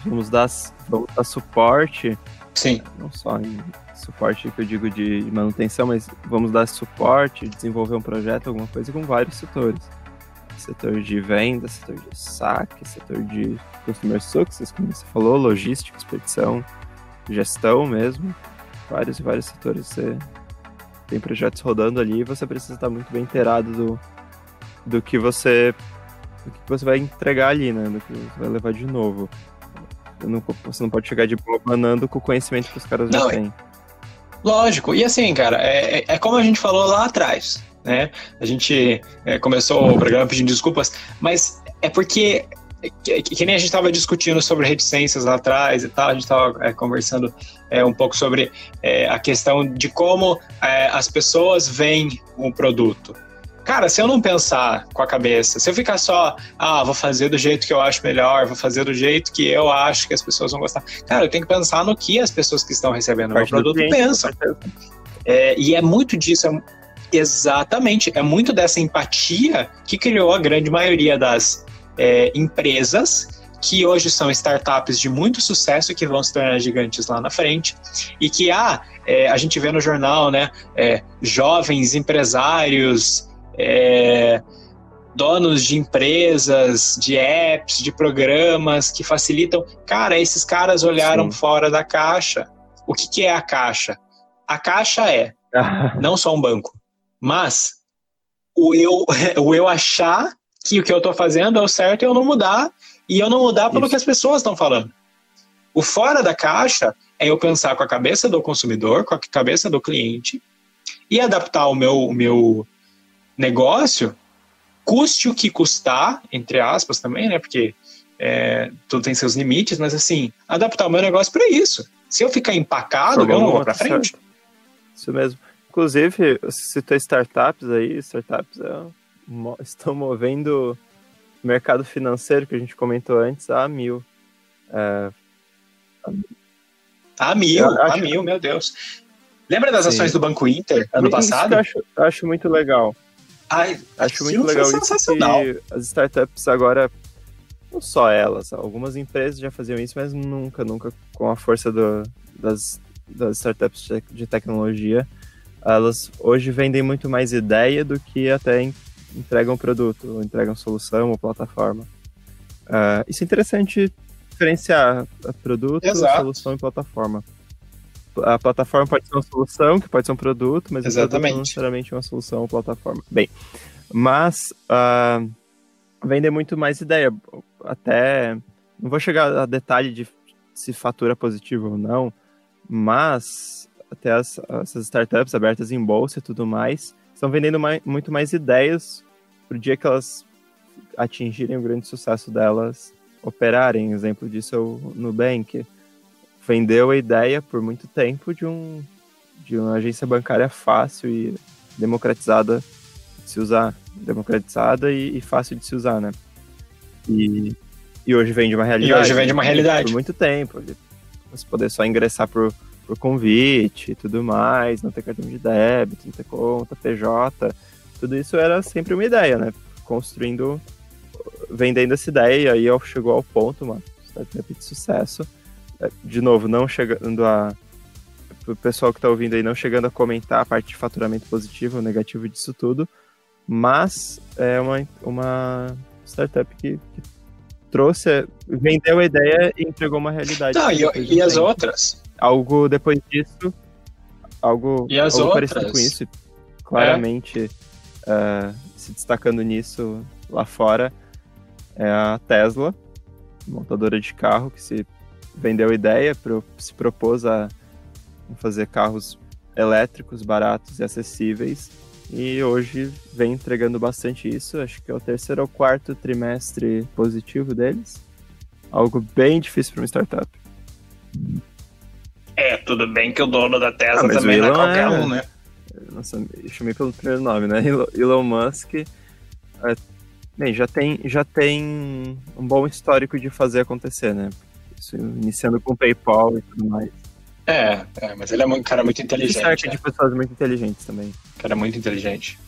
Vamos dar, vamos dar suporte. Sim. Não só em suporte que eu digo de manutenção, mas vamos dar suporte, desenvolver um projeto, alguma coisa com vários setores setor de venda, setor de saque, setor de customer success, como você falou, logística, expedição, gestão mesmo, vários e vários setores você tem projetos rodando ali e você precisa estar muito bem inteirado do, do que você do que você vai entregar ali, né, do que você vai levar de novo. Não, você não pode chegar de boa banando com o conhecimento que os caras não, já têm. Lógico, e assim, cara, é, é, é como a gente falou lá atrás né? A gente é, começou o programa pedindo desculpas, mas é porque que, que, nem a gente estava discutindo sobre reticências lá atrás e tal, a gente estava é, conversando é, um pouco sobre é, a questão de como é, as pessoas veem o produto. Cara, se eu não pensar com a cabeça, se eu ficar só, ah, vou fazer do jeito que eu acho melhor, vou fazer do jeito que eu acho que as pessoas vão gostar. Cara, eu tenho que pensar no que as pessoas que estão recebendo o meu produto pensam. É, e é muito disso, é Exatamente. É muito dessa empatia que criou a grande maioria das é, empresas que hoje são startups de muito sucesso que vão se tornar gigantes lá na frente e que ah, é, a gente vê no jornal, né, é, jovens empresários, é, donos de empresas, de apps, de programas que facilitam. Cara, esses caras olharam Sim. fora da caixa. O que, que é a caixa? A caixa é não só um banco, mas o eu, o eu achar que o que eu estou fazendo é o certo e eu não mudar, e eu não mudar pelo Isso. que as pessoas estão falando. O fora da caixa é eu pensar com a cabeça do consumidor, com a cabeça do cliente, e adaptar o meu, o meu negócio, custe o que custar, entre aspas também, né? Porque é, tudo tem seus limites, mas assim, adaptar o meu negócio para isso. Se eu ficar empacado, eu não vou para frente. Isso mesmo. Inclusive, você citou startups aí, startups é, estão movendo o mercado financeiro que a gente comentou antes a mil. É, a mil, a mil, meu Deus. Lembra das Sim. ações do Banco Inter ano passado? eu acho, eu acho muito legal. Ai, acho muito legal isso que as startups agora, não só elas, algumas empresas já faziam isso, mas nunca, nunca com a força do, das, das startups de tecnologia elas hoje vendem muito mais ideia do que até entregam produto, ou entregam solução ou plataforma. Uh, isso é interessante diferenciar produto, Exato. solução e plataforma. A plataforma pode ser uma solução, que pode ser um produto, mas Exatamente. não necessariamente uma solução ou plataforma. Bem, mas uh, vender muito mais ideia. Até não vou chegar a detalhe de se fatura positivo ou não, mas até as, essas startups abertas em bolsa e tudo mais estão vendendo mais, muito mais ideias pro dia que elas atingirem o grande sucesso delas operarem. Exemplo disso é o Nubank. Vendeu a ideia por muito tempo de, um, de uma agência bancária fácil e democratizada de se usar. Democratizada e, e fácil de se usar, né? E, e hoje vende uma realidade. E hoje vende uma realidade. Por muito tempo. Você poder só ingressar por, por convite e tudo mais, não ter cartão de débito, não ter conta, PJ. Tudo isso era sempre uma ideia, né? Construindo, vendendo essa ideia, e aí chegou ao ponto, mano, startup de sucesso. É, de novo, não chegando a. O pessoal que tá ouvindo aí, não chegando a comentar a parte de faturamento positivo ou negativo disso tudo, mas é uma, uma startup que, que trouxe, vendeu a ideia e entregou uma realidade. Tá, e, e as outras? Algo depois disso, algo, e as algo outras? parecido com isso, claramente é. uh, se destacando nisso lá fora, é a Tesla, montadora de carro, que se vendeu a ideia, pro, se propôs a fazer carros elétricos, baratos e acessíveis, e hoje vem entregando bastante isso. Acho que é o terceiro ou quarto trimestre positivo deles. Algo bem difícil para uma startup. É, tudo bem que o dono da Tesla ah, também não é qualquer é... um, né? Nossa, eu chamei pelo primeiro nome, né? Elon Musk. É... Bem, já tem, já tem um bom histórico de fazer acontecer, né? Isso, iniciando com PayPal e tudo mais. É, é, mas ele é um cara muito inteligente. É. de pessoas muito inteligentes também. Cara muito inteligente.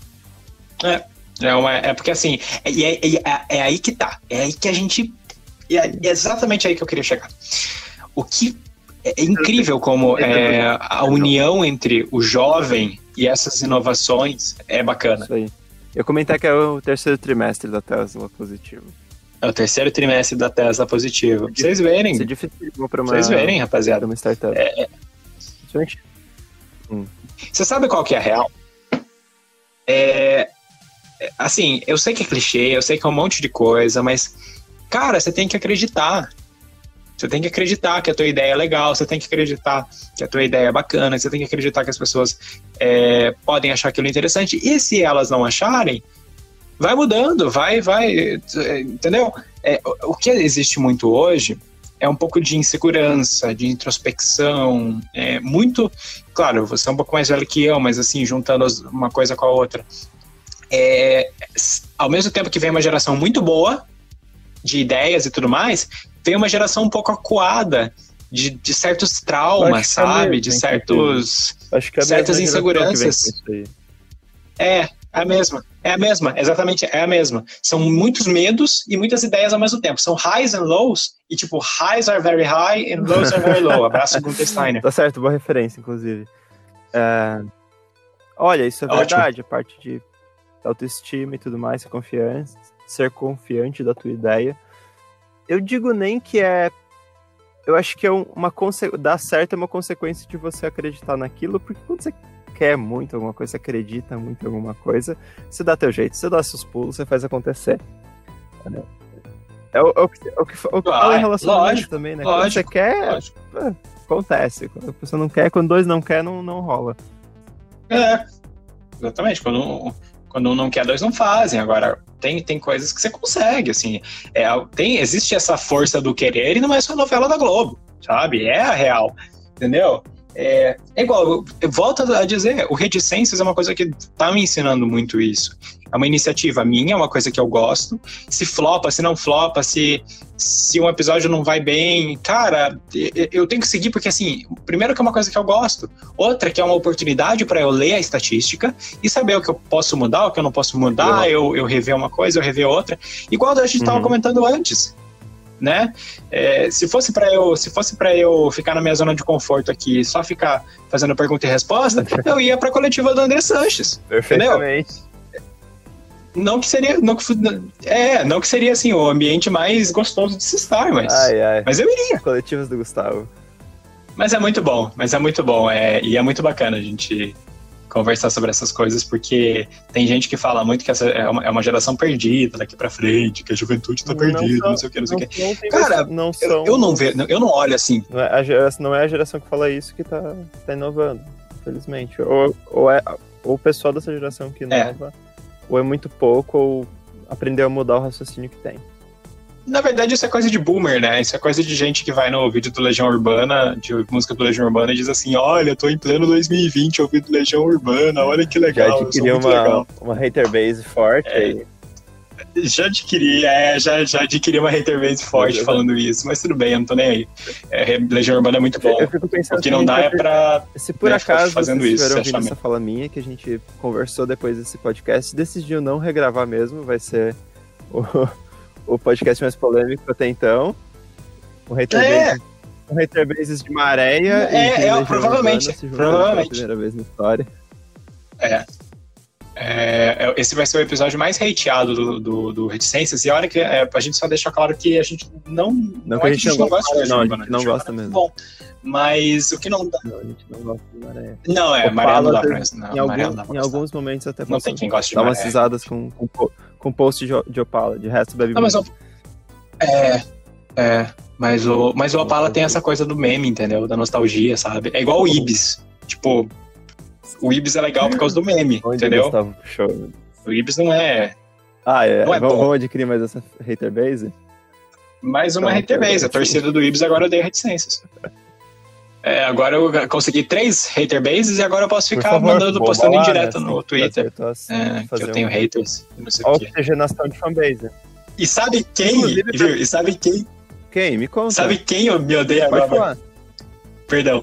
É, é, uma, é porque assim, é, é, é, é aí que tá. É aí que a gente. É exatamente aí que eu queria chegar. O que é incrível como é, a união entre o jovem e essas inovações é bacana. Isso aí. Eu comentei que é o terceiro trimestre da Tesla positivo. É o terceiro trimestre da Tesla positivo. Pra vocês verem. Isso é difícil pra uma, vocês verem, rapaziada. uma startup. É, é... Hum. Você sabe qual que é a real? É, é, assim, eu sei que é clichê, eu sei que é um monte de coisa, mas, cara, você tem que acreditar. Você tem que acreditar que a tua ideia é legal, você tem que acreditar que a tua ideia é bacana, você tem que acreditar que as pessoas é, podem achar aquilo interessante. E se elas não acharem, vai mudando, vai, vai, entendeu? É, o que existe muito hoje é um pouco de insegurança, de introspecção, é muito, claro, você é um pouco mais velho que eu, mas assim, juntando uma coisa com a outra, é, ao mesmo tempo que vem uma geração muito boa de ideias e tudo mais, vem uma geração um pouco acuada de, de certos traumas, é sabe? de certos é certas inseguranças. É, é a mesma. É a mesma, exatamente, é a mesma. São muitos medos e muitas ideias ao mesmo tempo. São highs and lows, e tipo, highs are very high and lows are very low. Abraço Gunther Steiner. Tá certo, boa referência, inclusive. É... Olha, isso é Ótimo. verdade, a parte de autoestima e tudo mais, ser confiante, ser confiante da tua ideia. Eu digo nem que é. Eu acho que é uma conse... dar certo é uma consequência de você acreditar naquilo, porque quando você quer muito alguma coisa, você acredita muito em alguma coisa, você dá teu jeito, você dá seus pulos, você faz acontecer. É o, é o, que, é o que, é o que fala em relacionamento também, né? Lógico, quando você quer, é, acontece. Quando a pessoa não quer, quando dois não quer, não, não rola. É, exatamente. Quando um, quando um não quer, dois não fazem. Agora, tem, tem coisas que você consegue, assim. É, tem, existe essa força do querer e não é só novela da Globo, sabe? É a real, entendeu? É, é igual, volta a dizer, o Reticências é uma coisa que está me ensinando muito isso. É uma iniciativa minha, é uma coisa que eu gosto. Se flopa, se não flopa, se, se um episódio não vai bem, cara, eu tenho que seguir porque, assim, primeiro que é uma coisa que eu gosto, outra que é uma oportunidade para eu ler a estatística e saber o que eu posso mudar, o que eu não posso mudar, eu, eu rever uma coisa, eu rever outra. Igual a gente estava uhum. comentando antes né? É, se fosse para eu, se fosse para eu ficar na minha zona de conforto aqui, só ficar fazendo pergunta e resposta, eu ia para a coletiva do André Sanches. Perfeitamente. Entendeu? Não que seria, não que, é, não que seria assim o ambiente mais gostoso de se estar, mas, ai, ai. mas eu iria. Coletivas do Gustavo. Mas é muito bom, mas é muito bom, é, e é muito bacana a gente conversar sobre essas coisas, porque tem gente que fala muito que essa é uma, é uma geração perdida daqui pra frente, que a juventude tá perdida, não, não sei o que, não sei o que. Não Cara, não Eu, são, eu não vejo, eu não olho assim. não, é a geração, não é a geração que fala isso que tá, tá inovando, infelizmente. Ou, ou é ou o pessoal dessa geração que É. ou é muito pouco, ou aprendeu a mudar o raciocínio que tem. Na verdade, isso é coisa de boomer, né? Isso é coisa de gente que vai no vídeo do Legião Urbana, de música do Legião Urbana, e diz assim: Olha, eu tô em pleno 2020 ouvindo Legião Urbana, olha que Já legal, sou adquiriu uma, legal. uma hater base forte. É, aí. Já adquiri, é, já, já adquiri uma hater base forte falando isso, mas tudo bem, eu não tô nem aí. É, Legião Urbana é muito bom. Eu fico pensando O que se não dá é pra. Se por né, acaso fazendo vocês isso, ouvindo essa fala minha, que a gente conversou depois desse podcast, decidiu não regravar mesmo, vai ser o, o podcast mais polêmico até então. Um hater, É. base, um hater bases de Maréia É, e é, Legião provavelmente, Urbana provavelmente. pela primeira vez na história. É. É, é, esse vai ser o episódio mais hateado do, do, do Reticências, e a hora que é, a gente só deixa claro que a gente não. Não, que é a gente não gosta gosta, Legião não, a gente não Legião gosta Urbana é mesmo. Bom, mas o que não dá. Não, a gente não gosta de Maréia. Não, é, Maré não dá pra. Não, em, Maré algum- não dá em alguns momentos até Não tem quem goste de dar umas Maré. risadas com, com, com post de, de Opala, de resto bebe Não, mas o. É. É. Mas o, mas o Opala tem essa coisa do meme, entendeu? Da nostalgia, sabe? É igual o Ibis. Tipo, o Ibis é legal por causa do meme, Onde entendeu? Puxou? O Ibis não é Ah, é. Não é vamos, vamos adquirir mais essa hater base? mais uma Não, hater base. A torcida do Ibis agora odeia reticências. É, agora eu consegui três hater bases e agora eu posso ficar favor, mandando, postando lá, em direto né? no Você Twitter. acertou assim, É, que eu tenho um- haters e não sei o Olha quê. oxigenação de fanbase. E sabe quem, viu? E sabe quem, Quem? Me conta. sabe quem eu me odeia Pode agora? falar. Perdão.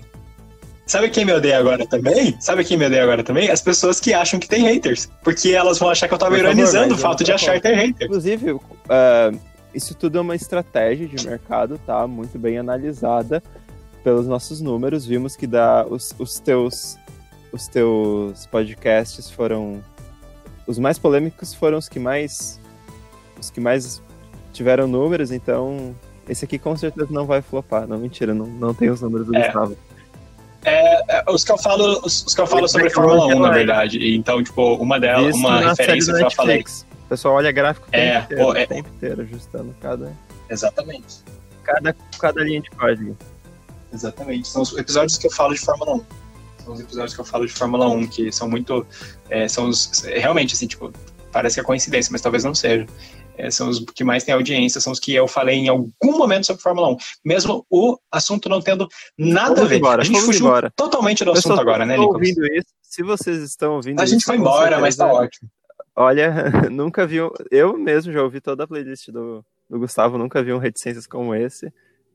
Sabe quem me odeia agora também? Sabe quem me odeia agora também? As pessoas que acham que tem haters. Porque elas vão achar que eu tava Por ironizando o fato de achar que tem hater. Inclusive, ah, isso tudo é uma estratégia de mercado, tá? Muito bem analisada pelos nossos números. Vimos que dá os, os teus os teus podcasts foram os mais polêmicos foram os que mais os que mais tiveram números, então esse aqui com certeza não vai flopar. Não, mentira, não, não tem os números do É. Gustavo. É, os que eu falo, os, os que eu falo sobre é Fórmula 1, na verdade. E Então, tipo, uma delas, uma referência que eu falei. O pessoal olha gráfico o tempo É, inteiro, pô, é- o tempo inteiro, ajustando cada, Exatamente. cada, cada linha de código. Exatamente. São os episódios que eu falo de Fórmula 1. São os episódios que eu falo de Fórmula 1, que são muito. é, são os. Realmente, assim, tipo, parece que é coincidência, mas talvez não seja. É, são os que mais têm audiência, são os que eu falei em algum momento sobre Fórmula 1. Mesmo o assunto não tendo nada Vamos a ver. embora, a gente fugiu embora. totalmente do assunto agora, né, Nicolas? ouvindo isso, se vocês estão ouvindo A gente isso, foi embora, mas tá ótimo. Olha, nunca vi. um- Eu mesmo já ouvi toda a playlist do, do Gustavo, nunca vi um reticências como esse. A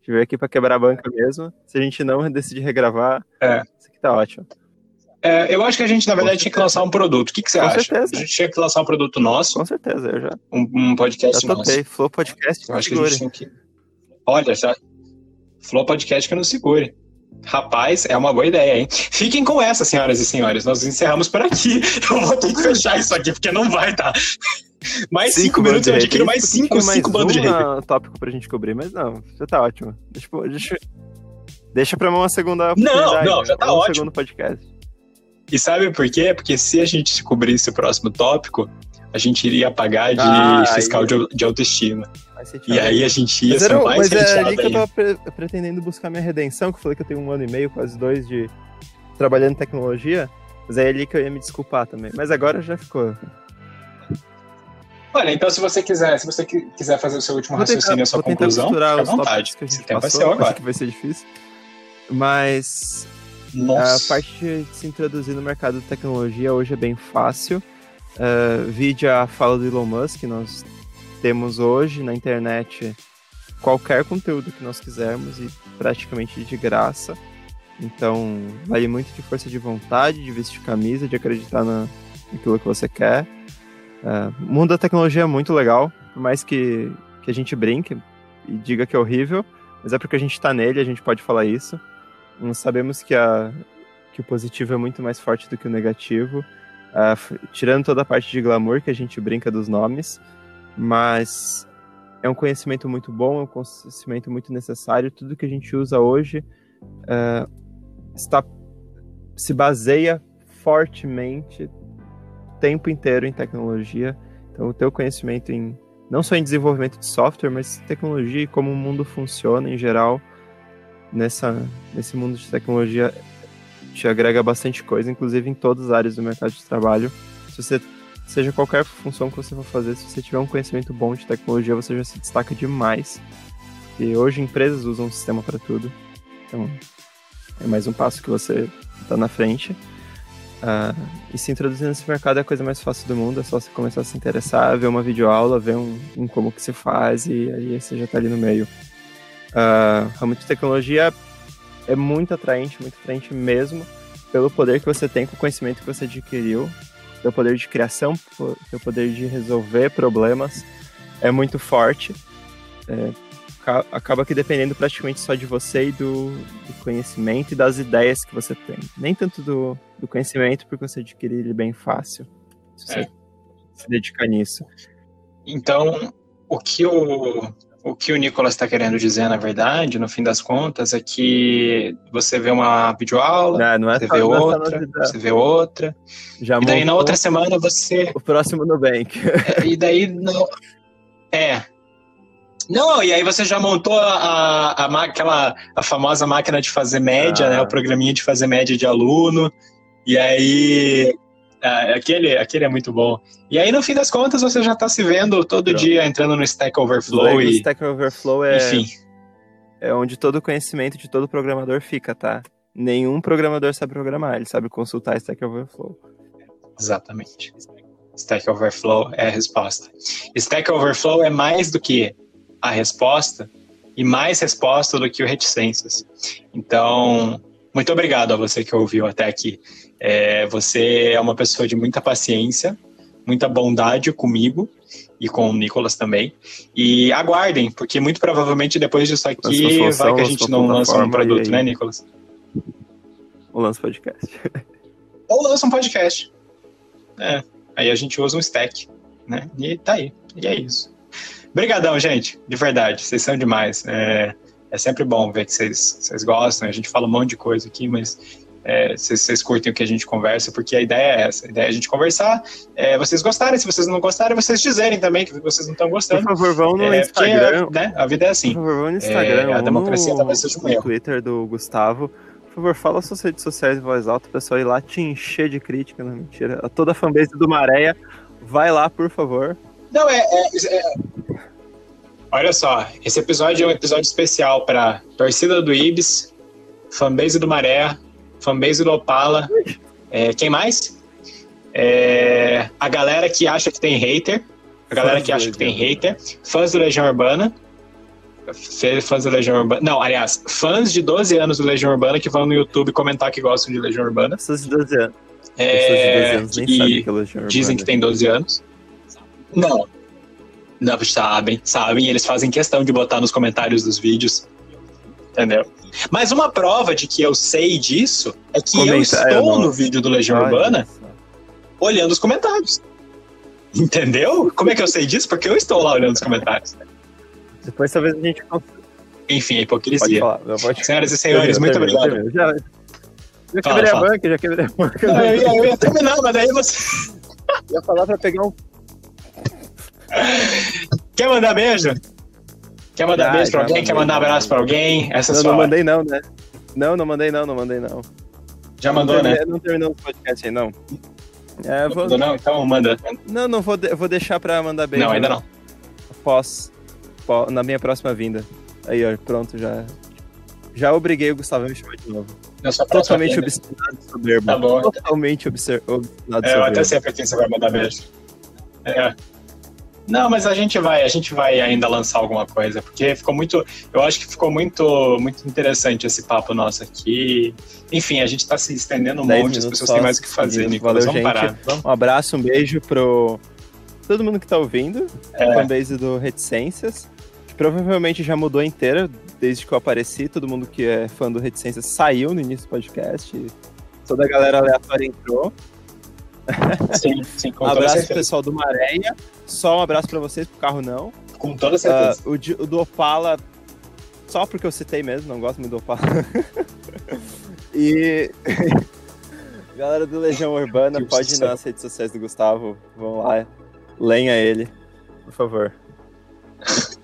gente veio aqui pra quebrar a banca mesmo. Se a gente não decidir regravar, É. isso aqui tá ótimo. É, eu acho que a gente, na verdade, tinha que lançar um produto. O que, que você Com acha? certeza. A gente tinha que lançar um produto nosso, Com certeza, eu já, um, um podcast já nosso. Flow Podcast, Eu acho que a gente tinha que. Olha, já. Flow Podcast que não segure. Rapaz, é uma boa ideia, hein? Fiquem com essa, senhoras e senhores. Nós encerramos por aqui. Eu vou ter que fechar isso aqui, porque não vai, tá? Mais cinco, minutos, eu adquiro mais cinco, tinha cinco mais bandos de ah, tópico pra gente cobrir, mas não, já tá ótimo. Deixa, deixa, deixa pra uma segunda Não, não, já tá ou um ótimo. segundo podcast. E sabe por quê? Porque se a gente cobrisse o próximo tópico, a gente iria pagar de Ah, fiscal aí- de, autoestima. E aí a gente ia Mas, ser era, mais mas é ali que eu tava pre- pretendendo buscar minha redenção, que eu falei que eu tenho um ano e meio, quase dois, de trabalhando em tecnologia. Mas é ali que eu ia me desculpar também. Mas agora já ficou. Olha, então se você quiser, se você qui- quiser fazer o seu último Vou tentar- raciocínio, a sua tentar conclusão, fica à os vontade. tópicos que a Esse tempo é passou, seu acho agora. que vai ser difícil. Mas a Nossa. parte de se introduzir no mercado de tecnologia hoje é bem fácil. Uh, vide a fala do Elon Musk, nós temos hoje na internet qualquer conteúdo que nós quisermos e praticamente de graça. Então, vale muito de força de vontade, de vestir camisa, de acreditar na, naquilo que você quer. Uh, o mundo da tecnologia é muito legal, por mais que, que a gente brinque e diga que é horrível, mas é porque a gente está nele, a gente pode falar isso. Nós sabemos que, a, que o positivo é muito mais forte do que o negativo, uh, tirando toda a parte de glamour que a gente brinca dos nomes, mas é um conhecimento muito bom, é um conhecimento muito necessário. Tudo que a gente usa hoje uh, está se baseia fortemente o tempo inteiro em tecnologia. Então, o teu conhecimento em não só em desenvolvimento de software, mas tecnologia e como o mundo funciona em geral nessa nesse mundo de tecnologia te agrega bastante coisa, inclusive em todas as áreas do mercado de trabalho. Se você seja qualquer função que você for fazer, se você tiver um conhecimento bom de tecnologia, você já se destaca demais. E hoje empresas usam o sistema para tudo. Então, é mais um passo que você está na frente. Uh, e se introduzir nesse mercado é a coisa mais fácil do mundo, é só você começar a se interessar, ver uma videoaula, ver um, um como que se faz e aí você já está ali no meio. Uh, ramo de tecnologia é muito atraente, muito atraente mesmo, pelo poder que você tem com o conhecimento que você adquiriu, pelo poder de criação, pelo poder de resolver problemas, é muito forte. É, acaba que dependendo praticamente só de você e do, do, conhecimento e das ideias que você tem. Nem tanto do, do conhecimento, porque você adquire ele bem fácil. Se você é. se dedicar nisso. Então, o que o, o que o Nicolas está querendo dizer, na verdade, no fim das contas, é que você vê uma videoaula, não, não é você, vê é outra, você vê outra, Já e daí na outra semana você... O próximo Nubank. É, e daí... Não... É, não, e aí você já montou a, a, a, aquela a famosa máquina de fazer média, ah. né? O programinha de fazer média de aluno. E aí. Ah, aquele, aquele é muito bom. E aí, no fim das contas, você já está se vendo todo Pronto. dia entrando no Stack Overflow. E... Stack Overflow é. Enfim. É onde todo o conhecimento de todo programador fica, tá? Nenhum programador sabe programar, ele sabe consultar Stack Overflow. Exatamente. Stack Overflow é a resposta. Stack Overflow é mais do que a resposta e mais resposta do que o reticências. Então, muito obrigado a você que ouviu até aqui. É, você é uma pessoa de muita paciência, muita bondade comigo e com o Nicolas também. E aguardem, porque muito provavelmente depois disso aqui vai que a gente não lança um produto, né, Nicolas? Ou lança podcast. Ou lança um podcast. É, aí a gente usa um stack, né? E tá aí. E é isso. Obrigadão, gente, de verdade, vocês são demais. É, é sempre bom ver que vocês, vocês gostam, a gente fala um monte de coisa aqui, mas é, vocês, vocês, curtem o que a gente conversa, porque a ideia é essa, a ideia é a gente conversar, é, vocês gostarem, se vocês não gostarem, vocês dizerem também que vocês não estão gostando. Por favor, vão no é, Instagram. Porque, né, a vida é assim. Por favor, no Instagram. É, a democracia talvez seja um erro. Twitter do Gustavo. Por favor, fala suas redes sociais em voz alta, pessoal ir lá te encher de crítica, não mentira. A toda a fanbase do Maréia, vai lá, por favor. Não, é, é, é Olha só, esse episódio é um episódio especial para torcida do Ibis, fanbase do Maré, fanbase do Opala. É, quem mais? É, a galera que acha que tem hater. A galera fãs que acha que tem hater. Fãs do Legião Urbana. Fãs do Legião Urbana. Não, aliás, fãs de 12 anos do Legião Urbana que vão no YouTube comentar que gostam de Legião Urbana. Pessoas de 12 anos. É, de 12 anos nem sabem que é Legião Urbana. Dizem que tem 12 anos. Não, não, sabem, sabem, eles fazem questão de botar nos comentários dos vídeos. Entendeu? Mas uma prova de que eu sei disso é que Comenta, eu estou no vídeo do Legião Ai, Urbana nossa. olhando os comentários. Entendeu? Como é que eu sei disso? Porque eu estou lá olhando os comentários. Depois talvez a gente Enfim, a hipocrisia. Pode falar, pode... Senhoras e senhores, muito obrigado. Já, já quebrei fala, a banca, já quebrei a banca. Não, eu, ia, eu ia terminar, mas daí você. ia falar pra pegar um Quer mandar beijo? Quer mandar ah, beijo pra alguém? Quer mandar abraço pra alguém? Essa não, não mandei não, né? Não, não mandei não, não mandei não. Já mandou, não né? Não terminou o podcast aí, não. É, vou... Não, não, então manda. Não, não vou, de... vou deixar pra mandar beijo. Não, ainda não. Pós, pós, na minha próxima vinda. Aí, ó, pronto, já. Já obriguei o Gustavo a me chamar de novo. Totalmente obstinado e soberbo. Tá bom. Totalmente obstinado e É, eu até sei pra quem você vai mandar beijo. É. Não, mas a gente vai, a gente vai ainda lançar alguma coisa, porque ficou muito, eu acho que ficou muito, muito interessante esse papo nosso aqui. Enfim, a gente tá se estendendo um monte, as pessoas têm mais o que fazer, Nicolas. Valeu, Vamos gente. parar. Um abraço, um beijo pro todo mundo que tá ouvindo, é. fanbase do Reticências, que provavelmente já mudou inteira desde que eu apareci, todo mundo que é fã do Reticências saiu no início do podcast, toda a galera aleatória entrou. Sim, sim, com Abraço pro pessoal do Maréia. Só um abraço para vocês, pro carro não. Com toda certeza. Uh, o, o, do Opala, só porque eu citei mesmo, não gosto muito do Opala. e. Galera do Legião Urbana, Deus pode ir céu. nas redes sociais do Gustavo. Vão lá, lenha ele, por favor.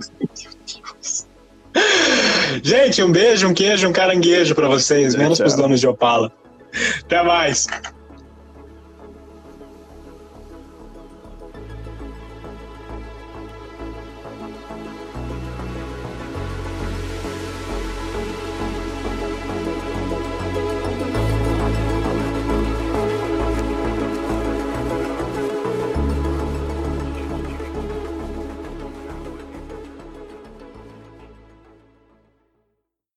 Gente, um beijo, um queijo, um caranguejo pra vocês, menos Tchau. pros donos de Opala. Até mais.